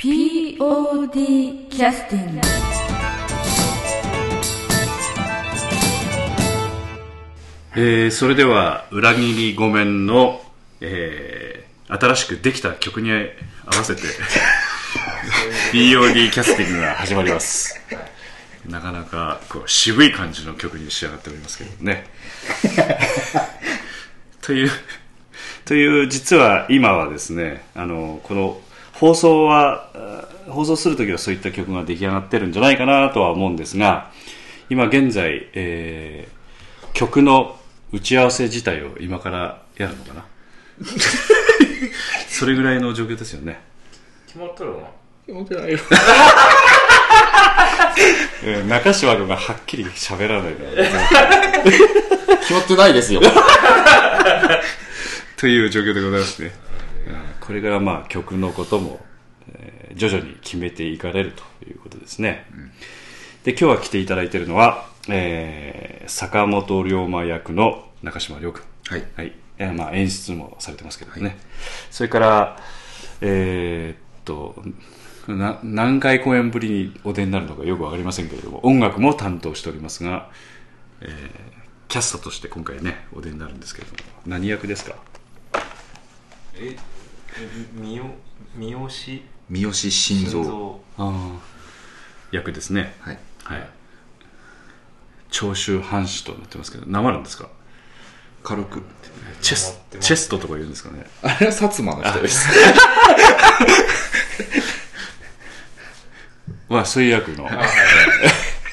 POD キャスティングえーそれでは裏切りごめんの、えー新しくできた曲に合わせて BOD キャスティングが始まります。なかなかこう渋い感じの曲に仕上がっておりますけどね。というという実は今はですねあのこの放送はあ放送するときはそういった曲が出来上がってるんじゃないかなとは思うんですが今現在、えー曲の打ち合わせ自体を今からやるのかな？それぐらいの状況ですよね、決まったろ思ってないよ。えー中島君がはっきり喋らないから。決まってないですよ。という状況でございますね、うんこれからまあ曲のことも、えー徐々に決めていかれるということですね、で今日は来ていただいているのは、えー坂本龍馬役の中島亮君はい。はい。えーまあ、演出もされてますけどね、それからえーっとな何回公演ぶりにお出になるのかよくわかりませんけれども音楽も担当しておりますが、えーキャストとして今回ねお出になるんですけれども何役ですか？え三好三好心臓。ああ。役ですね。はい。はい。長州藩士となってますけどなまるんですか？軽く。チェスチェストとか言うんですかね。あれは薩摩の人です。まあそういう役の。あはい。はい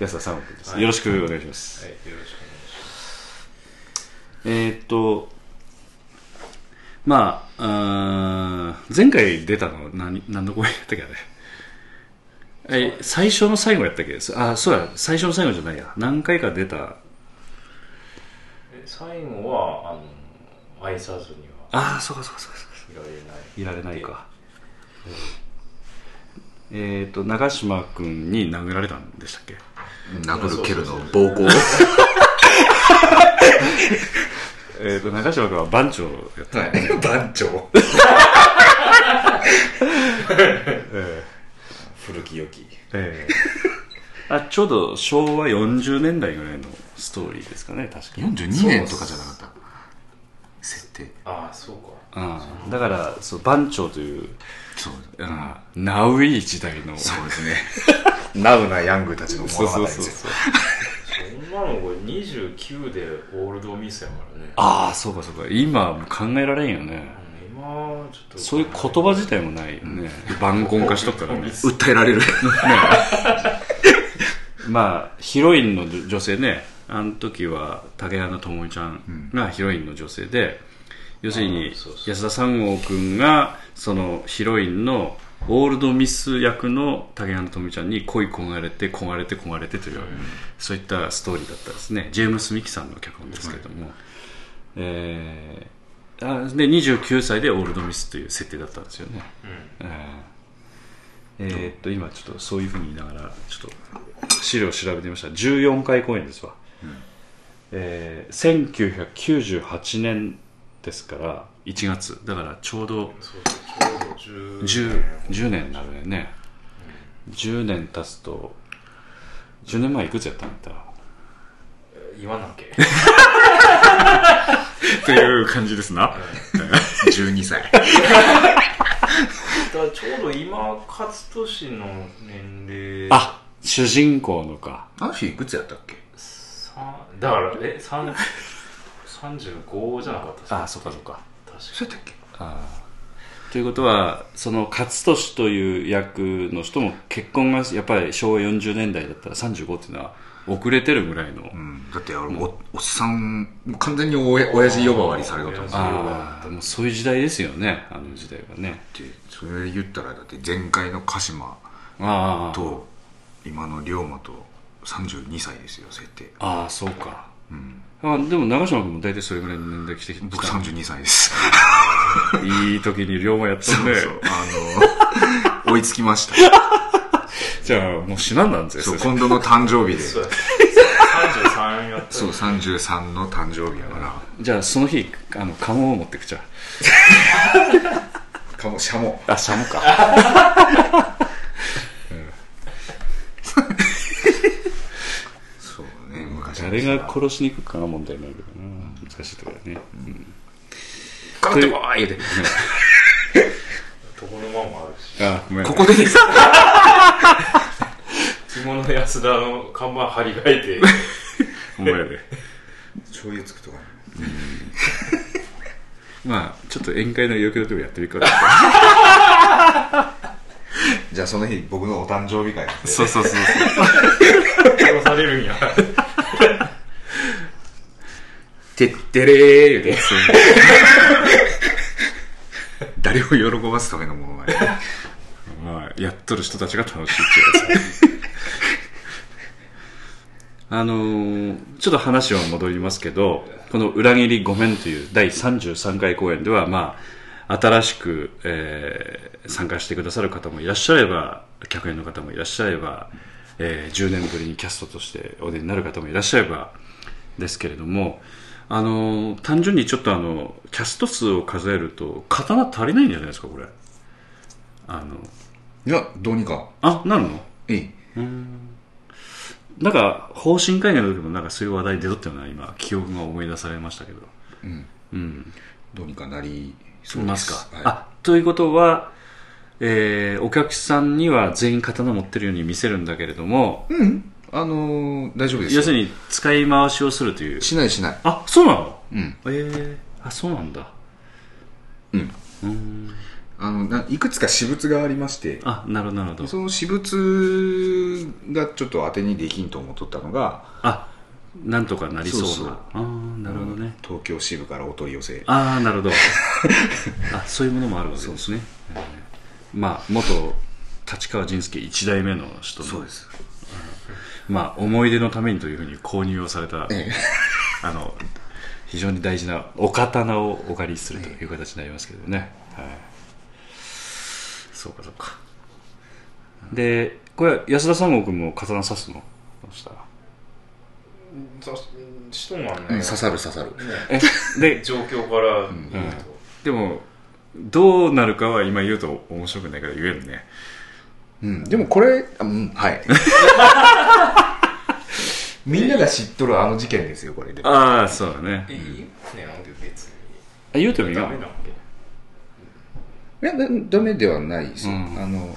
安田さんです、はい。よろしくお願いします、はいよろしくえーっとまあ前回出たの何何の公演やったっけあれ。え最初の最後やったっけ？あそうや最初の最後じゃないや。何回か出た。最後はあの愛さずにはああそうかそうかそうかそうか。いられない。いられないか。えー。っと長嶋君に殴られたんでしたっけ？殴る蹴るの暴行？えーっと長嶋君は番長やった、はい。番長。古き良き。ええあちょうど昭和40年代ぐらいのストーリーですかね確か42年とかじゃなかった。設定。ああそうかああだからそう番長というそう。ナウイ時代のそうですね。ナウなヤングたちのそう物語ですよ。そうそうそうそんなのこれ29でオールドミスやからね。ああそうかそうか。今もう考えられんよね。うん今ちょっと。そういう言葉自体もないよね。晩婚化しとくからね。訴えられる。まあヒロインの女性ね。あの時は竹花智美ちゃんがヒロインの女性で、要するに安田三郷君がそのヒロインのオールドミス役の竹花智美ちゃんに恋焦がれて焦がれて焦がれてという、そういったストーリーだったですね。ジェームス・ミキさんの脚本ですけれども、えーあで29歳でオールドミスという設定だったんですよね、えーえーっと今ちょっとそういうふうに言いながらちょっと資料を調べてみました。14回公演ですわ、えー1998年ですから1月。だからちょうどそうそうちょうど 10, 10年になるよね、10年経つと10年前いくつやったんだ？った言わなきゃという感じですな。12歳。だからちょうど今勝利の年齢。あ主人公のか。あの日いくつやったっけ？だからえ三35じゃなかったっすあそうかそうか確かそうやったっけ？あー。ということはその勝利という役の人も結婚がやっぱり昭和40年代だったら35っていうのは遅れてるぐらいの、うん。だっておおっさん、完全におや親父呼ばわりされたと思う。ああもうそういう時代ですよねあの時代はね。ってそれで言ったらだって前回の鹿島と今の龍馬と32歳ですよ設定。ああそうか、あでも長嶋君も大体それぐらいの年代来てきた僕32歳です。いい時に龍馬やったんで。そうあの 追いつきました。じゃあもう死なんだんぜそうそれ。今度の誕生日で。そうや。33やったそう33の誕生日やから。じゃあその日あの鴨を持ってくちゃかもしゃもあシャモか 誰が殺しに行くかが問題になるけどな。難しいところだね、かかってこい言うて。床の間もあるしあごめん。ここでです。着物の安田の看板張り替えて。お前で。醤油つくとかね。まあちょっと宴会の余興でもやってみるか。らじゃあその日僕のお誕生日会なんで。そうそうそう。殺されるんやてってれー言うて。誰を喜ばすためのものまね。まあ、やっとる人たちが楽しいってやつ あのーちょっと話は戻りますけど、この裏切りごめんという第33回公演では、まあ、新しく、えー参加してくださる方もいらっしゃれば、客演の方もいらっしゃれば、えー10年ぶりにキャストとしてお出になる方もいらっしゃれば、ですけれども、あのー単純にちょっとあの、キャスト数を数えると、刀足りないんじゃないですか、これ。あの、いや、どうにか。あ、なるの？いい。なんか、方針会議の時もなんかそういう話題出とったような、今、記憶が思い出されましたけど。うん。うん。どうにかなりそうで。いますすか。はい、あ、ということは、えー、お客さんには全員刀持ってるように見せるんだけれども、うん。あのー、大丈夫ですよ。要するに使い回しをするという。しないしない。あ、そうなの？うん。えー、あ、そうなんだ。うん。うん。あの、ないくつか私物がありまして、あ、なるほど、なるほど。その私物がちょっと当てにできんと思っとったのが、あ、なんとかなりそうな。そうそうあーなるほどね。東京支部からお取り寄せ。ああなるほどあそういうものもあるわけですねえーまあ元立川仁介一代目の人のそうです。まあ思い出のためにというふうに購入をされた、ええ。あの非常に大事なお刀をお借りするという形になりますけどね、はい、そうかそうか。でこれ安田三郷君も刀刺すの？どうした？らさしとんはね、うん刺さる刺さる。ね。えで 状況から言うと、でもどうなるかは今言うと面白くないから言えるねうん。でもこれ、うん、はい。みんなが知っとるあの事件ですよ、これで。ああそうだねいいねなんで別にあ言うてもいいなダメなわけ？いや、だダメではないですよ。うんあの、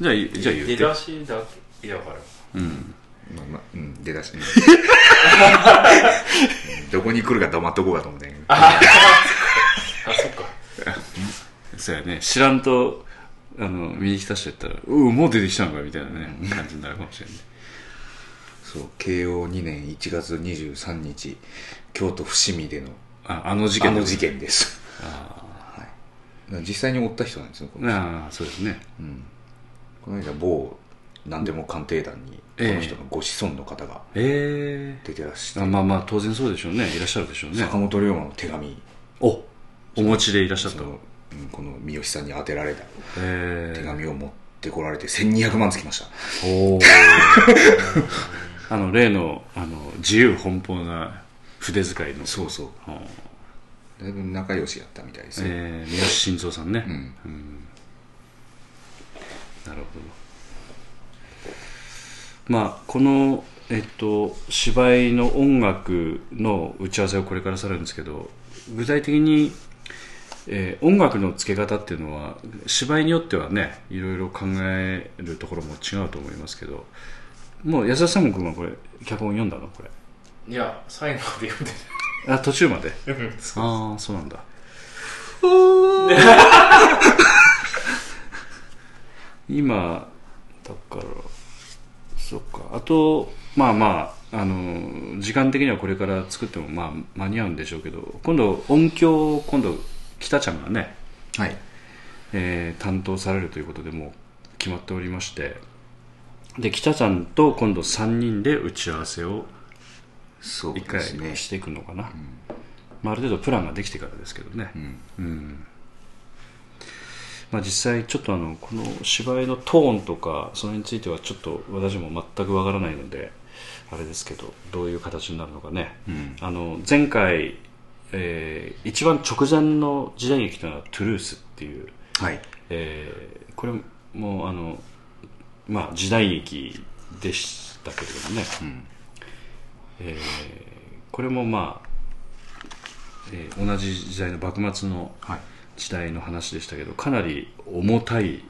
じゃあ、じゃあ言って。出だしだけだからうん。まあまあ、うん、出だしね。どこに来るか黙っとこうかと思ったんやけど。あそっか そうやね。知らんと、あの、見に来た人やったら、うう、もう出てきたのかみたいなね、感じになるかもしれない。そう、慶応2年1月23日、京都伏見での、あ、あの事件あの事件です。はい、実際に追った人なんですよ、この人。ああ、そうですね。うん、この間、某、何でも鑑定団に、こえ。えの人のご子孫の方がええ。出てらっしゃあって、まあまあ、当然そうでしょうね。いらっしゃるでしょうね。坂本龍馬の手紙、おお持ちでいらっしゃったこの三好さんに当てられたええ手紙を持ってこられて1200万つきました。おお あの、例の、あの、自由奔放な筆遣いの。そうそう。うんだいぶ仲良しやったみたいですよ。えー、三好晋三さんね。うんなるほど。まあ、この、えっと、芝居の音楽の打ち合わせをこれからされるんですけど、具体的に、えー音楽の付け方っていうのは、芝居によってはね、いろいろ考えるところも違うと思いますけど、もう安田さん君はこれ、脚本読んだの？これ。いや最後まで読んであ、途中まで？ああ、そうなんだ。今、だから、そっか。あと、まあまあ、あの、時間的にはこれから作ってもまあ間に合うんでしょうけど、今度音響を今度、北ちゃんがね、はい。えー担当されるということでもう決まっておりまして、で、北ちゃんと今度3人で打ち合わせをそう一回ですね。していくのかな。まあ、ある程度プランができてからですけどね。うん。うんまあ、実際ちょっとあのこの芝居のトーンとかそれについてはちょっと私も全くわからないのであれですけどどういう形になるのかね、うんあの前回、えー一番直前の時代劇というのは「トゥルース」っていう、はい。えーこれもあの、まあ、時代劇でしたけれどもね、うん。えーこれもまあ、えー同じ時代の幕末のはい時代の話でしたけどかなり重たい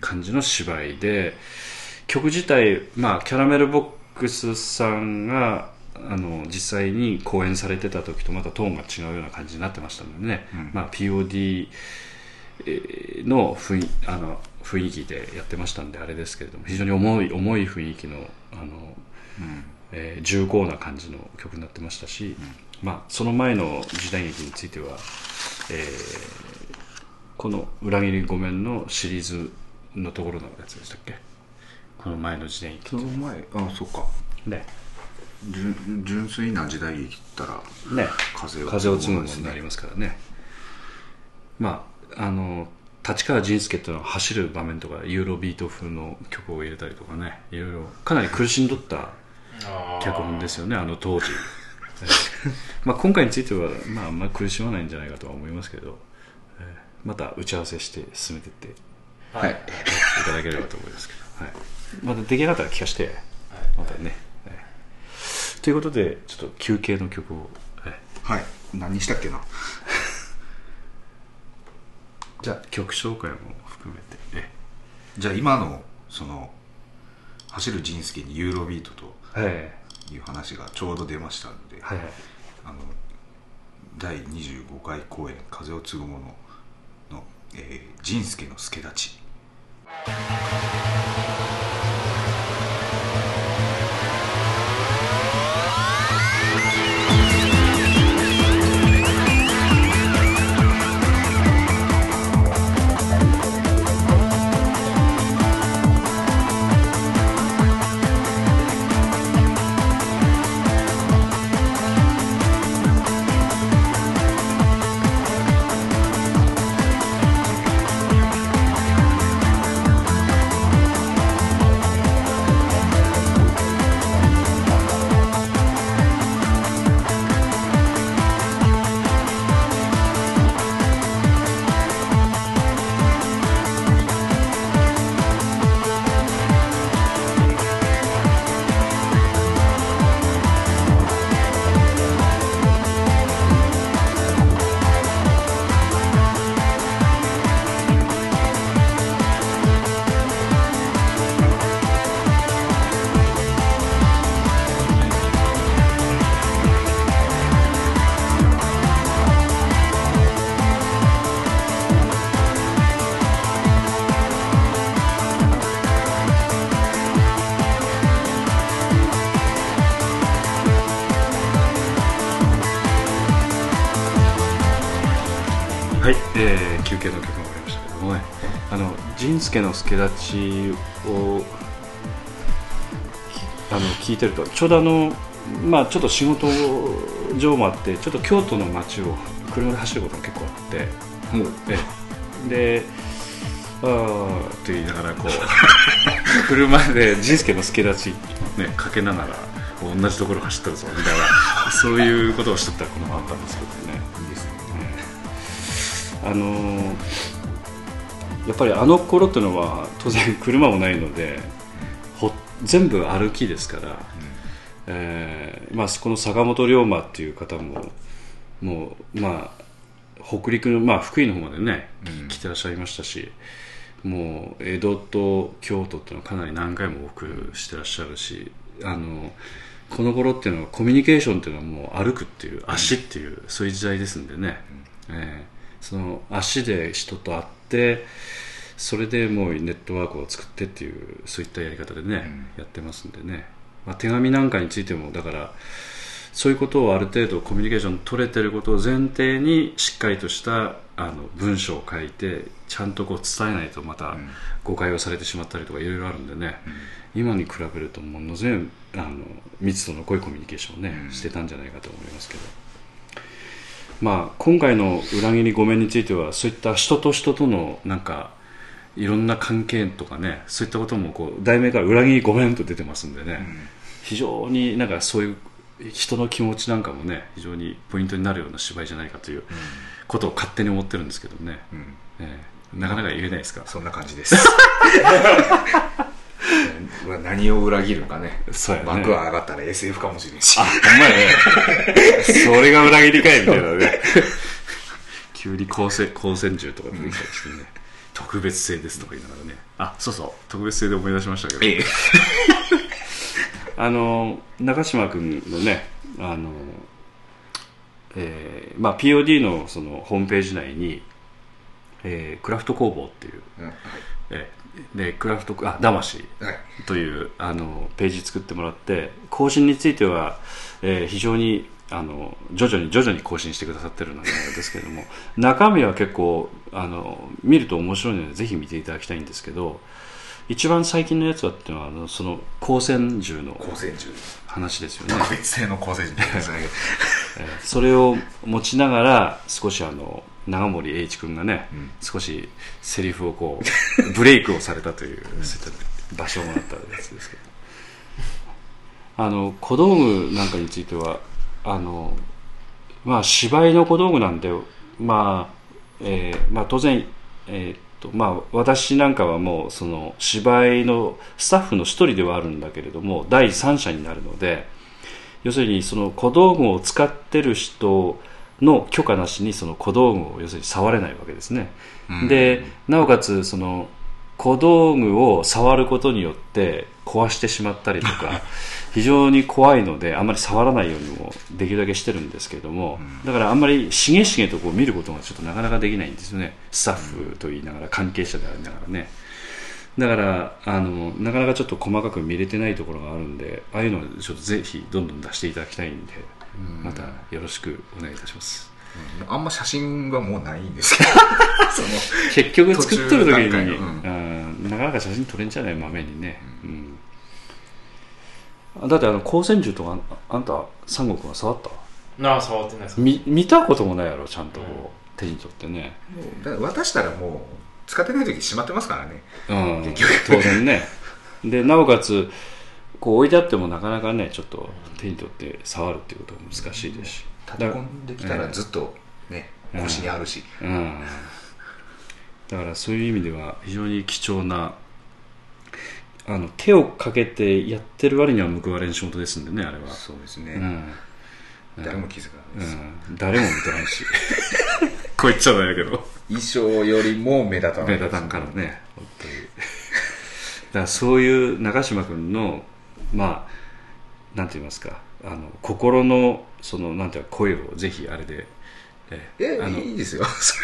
感じの芝居で、曲自体、まあ、キャラメルボックスさんがあの実際に公演されてた時とまたトーンが違うような感じになってましたのでね、まあ、POD えーの雰囲あの雰囲気でやってましたんであれですけれども非常に重い重い雰囲気のあの、えー重厚な感じの曲になってましたし、まあ、その前の時代劇については、えーこの「裏切りごめん」のシリーズのところのやつでしたっけ？この前の時代劇。その前あそっか。ね純純粋な時代劇ったらね。風を風を継ぐものになりますからね。まああの立川仁介っていうのは走る場面とかユーロビート風の曲を入れたりとかね。いろいろかなり苦しんどった脚本ですよねあの当時。まあ今回については、まあ、あんまり苦しまないんじゃないかとは思いますけど、えーまた打ち合わせして進めていっていはい。ただければと思いますけど、はい、また出来上がったら聞かせて、またね、はいということでちょっと休憩の曲を、はい。はい。何したっけな？じゃあ曲紹介も含めて。えじゃあ今のその走る仁介にユーロビートとはい。いう話がちょうど出ましたので、はいはい。あの第25回公演「風を継ぐもの」の「えー、仁介の助立ち」の仁助の助立ちをあの聞いてるとちょうどあのまあちょっと仕事上もあってちょっと京都の街を車で走ることが結構あってであーって言いながらこう 車で仁助の助立ちねかけながら同じところ走ってるぞみたいなそういうことをしとったらこのままあったんですけどね。いいですね。あのーやっぱりあの頃っていうのは当然車もないのでほ全部歩きですから、えーまあ、この坂本龍馬っていう方ももうまあ北陸の、まあ、福井の方までね、来てらっしゃいましたしもう江戸と京都っていうのはかなり何回も往復してらっしゃるしあのこの頃っていうのはコミュニケーションっていうのはもう歩くっていう足っていう、そういう時代ですんでね、えーその足で人と会ってそれでもうネットワークを作ってっていうそういったやり方でね、やってますんでね、まあ、手紙なんかについてもだからそういうことをある程度コミュニケーション取れてることを前提にしっかりとしたあの文章を書いてちゃんとこう伝えないとまた誤解をされてしまったりとかいろいろあるんでね、今に比べるとものすごいあの密度の濃いコミュニケーションをね、してたんじゃないかと思いますけど。まあ、今回の「裏切りごめん」についてはそういった人と人とのなんかいろんな関係とかねそういったこともこう題名から「裏切りごめん」と出てますんでね、非常になんかそういう人の気持ちなんかもね非常にポイントになるような芝居じゃないかということを勝手に思ってるんですけどね、うん。ええ。なかなか言えないですか？そんな感じです 何何を裏切るかねそうやね幕が上がったら SF かもしれんしあ、ほんまやね。それが裏切りかいみたいなね。急に光線、光線銃とか出てきたりしてね。特別性ですとか言いながらね。あ、そうそう。特別性で思い出しましたけど。ええ あの、中島君のね、あの、えーまあ、POD のそのホームページ内に、えークラフト工房っていう、うんはいえーで、クラフト、あ、魂はい。というあのページ作ってもらって更新については、えー非常にあの徐々に徐々に更新してくださってるのですけれども 中身は結構あの見ると面白いのでぜひ見ていただきたいんですけど一番最近のやつはっていうのはあのその光線銃の光線銃。話ですよね、光線銃ですね。えー それを持ちながら少しあの長森栄一君がね、ん。少しセリフをこう ブレイクをされたというそういった場所もあったやつですけど。あの小道具なんかについてはあのまあ芝居の小道具なんでまあ、えーまあ当然えーっとまあ私なんかはもうその芝居のスタッフの一人ではあるんだけれども第三者になるので要するにその小道具を使ってる人の許可なしにその小道具を要するに触れないわけですね、うん。でなおかつその小道具を触ることによって壊してしまったりとか 非常に怖いのであんまり触らないようにもできるだけしてるんですけれども、だからあんまりしげしげとこう見ることがちょっとなかなかできないんですよね。スタッフと言いながら関係者でありながらねだからあのなかなかちょっと細かく見れてないところがあるんでああいうのをちょっとぜひどんどん出していただきたいんで、またよろしくお願いいたします。あんま写真はもうないんですけど。その結局作っとる時に、うん。うんなかなか写真撮れんじゃない豆にね、うん。だってあの光線銃とかああんた三国は触った？なあ触ってないです。み見たこともないやろちゃんと手に取ってね、だから渡したらもう使ってない時しまってますからね。うん、結局。当然ね。でなおかつこう置いてあってもなかなかねちょっと手に取って触るっていうことは難しいですし。立て込んできたらずっとねうん。腰にあるし。うん、だからそういう意味では非常に貴重なあの手をかけてやってる割には報われん仕事ですんでねあれは、そうですね。うん。誰も気づかうないです。ん、誰も見てないし こう言っちゃないけど。衣装よりも目立たない。目立たんからね。本当に。だからそういう長嶋君のまあなんて言いますか。あの心のそのなんていうか声をぜひあれで。えあのいいですよ。そ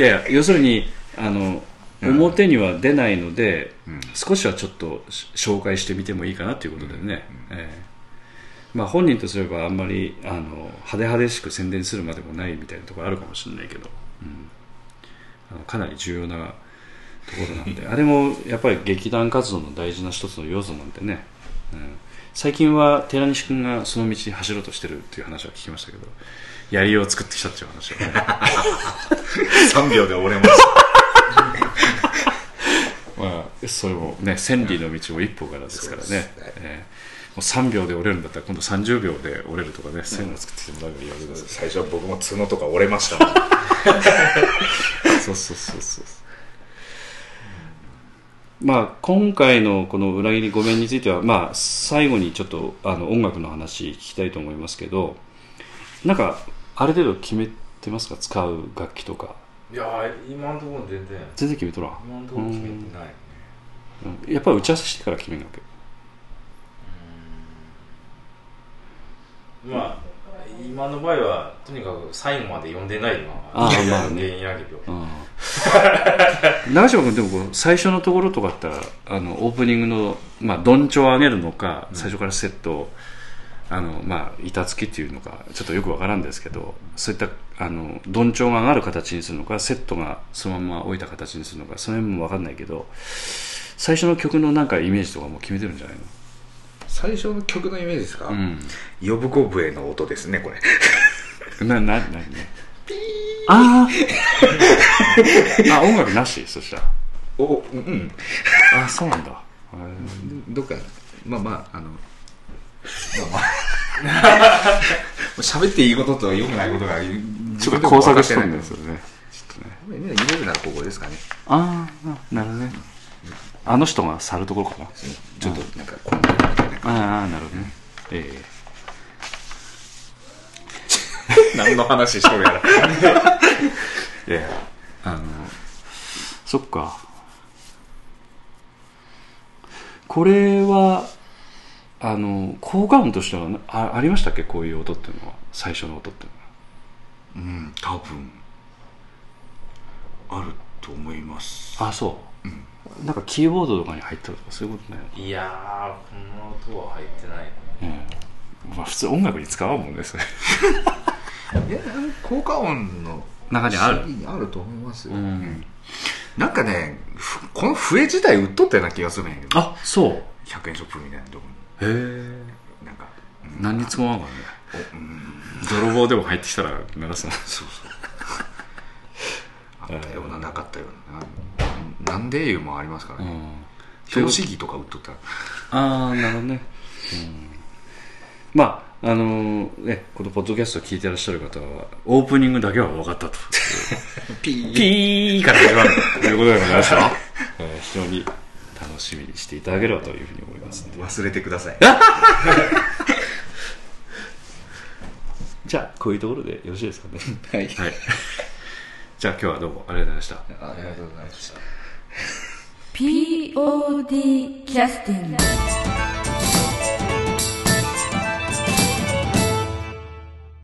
れはいやいや要するにあのうん。表には出ないので、うん。少しはちょっとし紹介してみてもいいかなということでね、ええまあ、本人とすればあんまりあの派手派手しく宣伝するまでもないみたいなところあるかもしれないけど、うん。あのかなり重要なところなんで。あれもやっぱり劇団活動の大事な一つの要素なんでね、うん、最近は寺西君がその道に走ろうとしてるっていう話は聞きましたけど槍を作ってきたっていう話はね。3秒で折れます。まあ、それもね千里の道も一歩からですからね、そうですえー3秒で折れるんだったら今度30秒で折れるとかね、そういうのを作ってきてもらえばいいわけですよ。最初は僕も角とか折れましたもん。そうそうそうそう。まあ今回のこの裏切りごめんについてはまあ最後にちょっとあの音楽の話聞きたいと思いますけどなんかある程度決めてますか？使う楽器とか。いやー今のところ全然。全然決めとらん。今のところ決めてないうん。やっぱり打ち合わせしてから決めるわけまあ今の場合はとにかく最後まで読んでないのあが原因やけど。うん。長嶋君でもこう最初のところとかあったらあのオープニングの、まあ、どんちょを上げるのか、最初からセットをあの、まあ、板付きっていうのかちょっとよくわからんですけどそういったあのどんちょうが上がる形にするのかセットがそのまま置いた形にするのかその辺もわかんないけど最初の曲のなんかイメージとかも決めてるんじゃない最初の曲のイメージですか、の呼ぶ子笛の音ですねこれ。うんなな。なねあー。あ音楽なし？そしたら。おうん。あそうなんだ。どっかまあまああのまあまあ。喋っていいことと良くないことがちょっと工作してるんでですよね。ちょっとね。入れるならここですかね。ああなるほどね。あの人が去るところかな。ちょっとなんかこん。なああなるほどね。え 何の話しとるやら。え いやあのそっか。これはあの効果音としてはなあありましたっけ？こういう音っていうのは。最初の音っていうのは。うん多分。あると思います。あそう、なんかキーボードとかに入ったとかそういうことね、いやーこの音は入ってない。うん。まあ、普通音楽に使わんもんねそれ。いや効果音の中にある。にあると思いますよ、うん。なんかねふこの笛自体売っとったような気がするんやけど。あそう。100円ショップみたいなとこへえになんか、うん。何につもわんからねおうん。泥棒でも入ってきたら鳴らすなそうそう。あったようななかったようななんでいうもありますからね、うん。標識儀とか売っとったら。ああなるほどね、うん、まああのねこのポッドキャストを聞いてらっしゃる方はオープニングだけは分かったと。ピー。ピーから始まるということでございました、え ー非常に楽しみにしていただければというふうに思います忘れてください。じゃあこういうところでよろしいですかね。はい。はい。じゃあ今日はどうもありがとうございました。ありがとうございました POD キャスティング